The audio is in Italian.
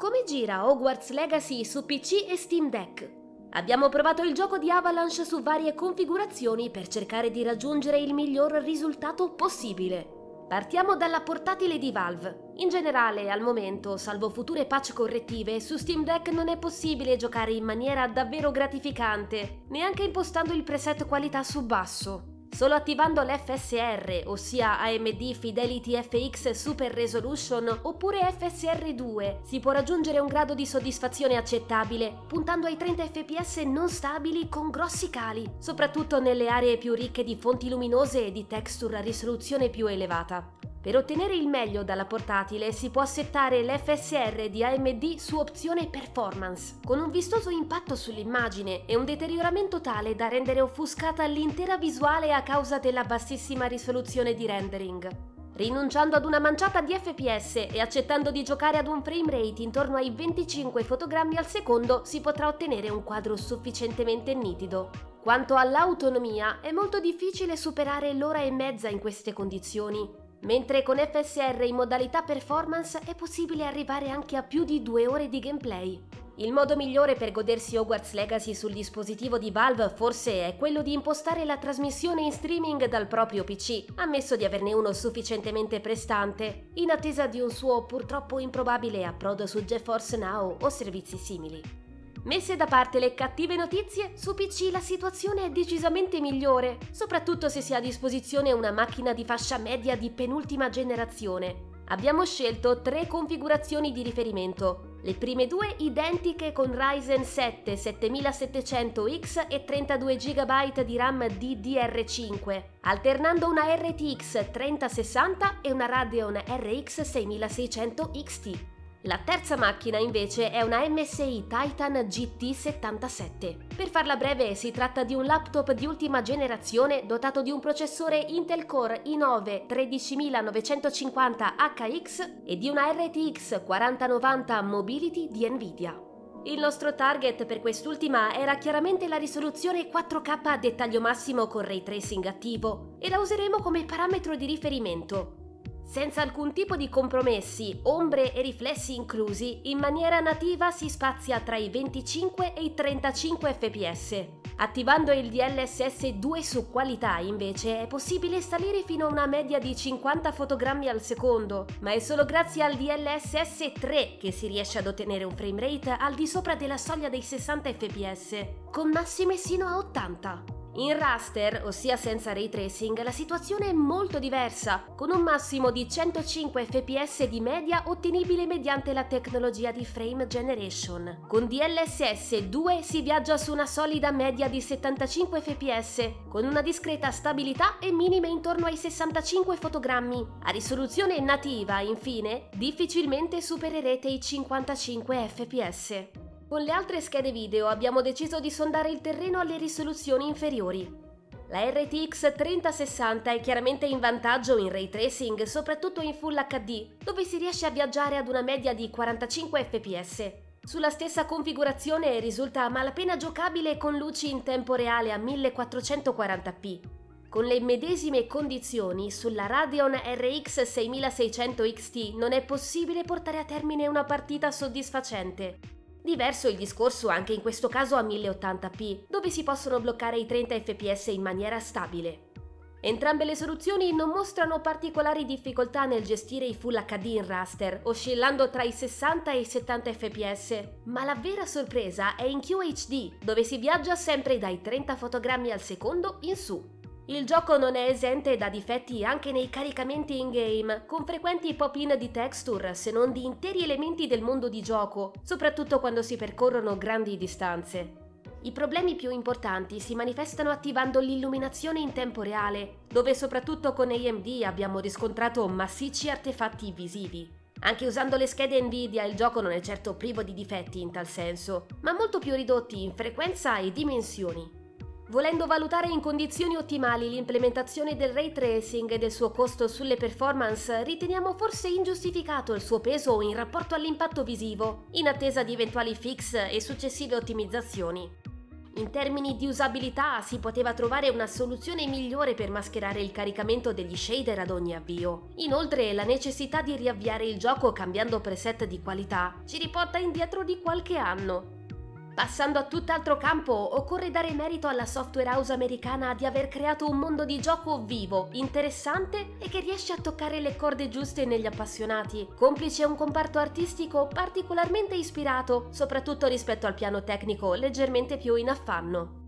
Come gira Hogwarts Legacy su PC e Steam Deck? Abbiamo provato il gioco di Avalanche su varie configurazioni per cercare di raggiungere il miglior risultato possibile. Partiamo dalla portatile di Valve. In generale, al momento, salvo future patch correttive, su Steam Deck non è possibile giocare in maniera davvero gratificante, neanche impostando il preset qualità su basso. Solo attivando l'FSR, ossia AMD Fidelity FX Super Resolution oppure FSR2, si può raggiungere un grado di soddisfazione accettabile, puntando ai 30 fps non stabili con grossi cali, soprattutto nelle aree più ricche di fonti luminose e di texture a risoluzione più elevata. Per ottenere il meglio dalla portatile si può settare l'FSR di AMD su opzione Performance, con un vistoso impatto sull'immagine e un deterioramento tale da rendere offuscata l'intera visuale a causa della bassissima risoluzione di rendering. Rinunciando ad una manciata di FPS e accettando di giocare ad un frame rate intorno ai 25 fotogrammi al secondo si potrà ottenere un quadro sufficientemente nitido. Quanto all'autonomia, è molto difficile superare l'ora e mezza in queste condizioni, mentre con FSR in modalità performance è possibile arrivare anche a più di due ore di gameplay. Il modo migliore per godersi Hogwarts Legacy sul dispositivo di Valve forse è quello di impostare la trasmissione in streaming dal proprio PC, ammesso di averne uno sufficientemente prestante, in attesa di un suo purtroppo improbabile approdo su GeForce Now o servizi simili. Messe da parte le cattive notizie, su PC la situazione è decisamente migliore, soprattutto se si ha a disposizione una macchina di fascia media di penultima generazione. Abbiamo scelto tre configurazioni di riferimento, le prime due identiche con Ryzen 7 7700X e 32 GB di RAM DDR5, alternando una RTX 3060 e una Radeon RX 6600 XT. La terza macchina invece è una MSI Titan GT77. Per farla breve si tratta di un laptop di ultima generazione dotato di un processore Intel Core i9 13950HX e di una RTX 4090 Mobility di Nvidia. Il nostro target per quest'ultima era chiaramente la risoluzione 4K a dettaglio massimo con ray tracing attivo e la useremo come parametro di riferimento, senza alcun tipo di compromessi, ombre e riflessi inclusi, in maniera nativa si spazia tra i 25 e i 35 fps. Attivando il DLSS 2 su qualità, invece, è possibile salire fino a una media di 50 fotogrammi al secondo, ma è solo grazie al DLSS 3 che si riesce ad ottenere un frame rate al di sopra della soglia dei 60 fps, con massime sino a 80. In raster, ossia senza ray tracing, la situazione è molto diversa, con un massimo di 105 fps di media ottenibile mediante la tecnologia di frame generation. Con DLSS 2 si viaggia su una solida media di 75 fps, con una discreta stabilità e minime intorno ai 65 fotogrammi. A risoluzione nativa, infine, difficilmente supererete i 55 fps. Con le altre schede video abbiamo deciso di sondare il terreno alle risoluzioni inferiori. La RTX 3060 è chiaramente in vantaggio in ray tracing, soprattutto in Full HD, dove si riesce a viaggiare ad una media di 45 fps. Sulla stessa configurazione risulta malapena giocabile con luci in tempo reale a 1440p. Con le medesime condizioni, sulla Radeon RX 6600 XT non è possibile portare a termine una partita soddisfacente. Diverso il discorso anche in questo caso a 1080p, dove si possono bloccare i 30 fps in maniera stabile. Entrambe le soluzioni non mostrano particolari difficoltà nel gestire i Full HD in raster, oscillando tra i 60 e i 70 fps, ma la vera sorpresa è in QHD, dove si viaggia sempre dai 30 fotogrammi al secondo in su. Il gioco non è esente da difetti anche nei caricamenti in-game, con frequenti pop-in di texture, se non di interi elementi del mondo di gioco, soprattutto quando si percorrono grandi distanze. I problemi più importanti si manifestano attivando l'illuminazione in tempo reale, dove soprattutto con AMD abbiamo riscontrato massicci artefatti visivi. Anche usando le schede Nvidia il gioco non è certo privo di difetti in tal senso, ma molto più ridotti in frequenza e dimensioni. Volendo valutare in condizioni ottimali l'implementazione del ray tracing e del suo costo sulle performance, riteniamo forse ingiustificato il suo peso in rapporto all'impatto visivo, in attesa di eventuali fix e successive ottimizzazioni. In termini di usabilità si poteva trovare una soluzione migliore per mascherare il caricamento degli shader ad ogni avvio. Inoltre la necessità di riavviare il gioco cambiando preset di qualità ci riporta indietro di qualche anno. Passando a tutt'altro campo, occorre dare merito alla software house americana di aver creato un mondo di gioco vivo, interessante e che riesce a toccare le corde giuste negli appassionati, complice un comparto artistico particolarmente ispirato, soprattutto rispetto al piano tecnico leggermente più in affanno.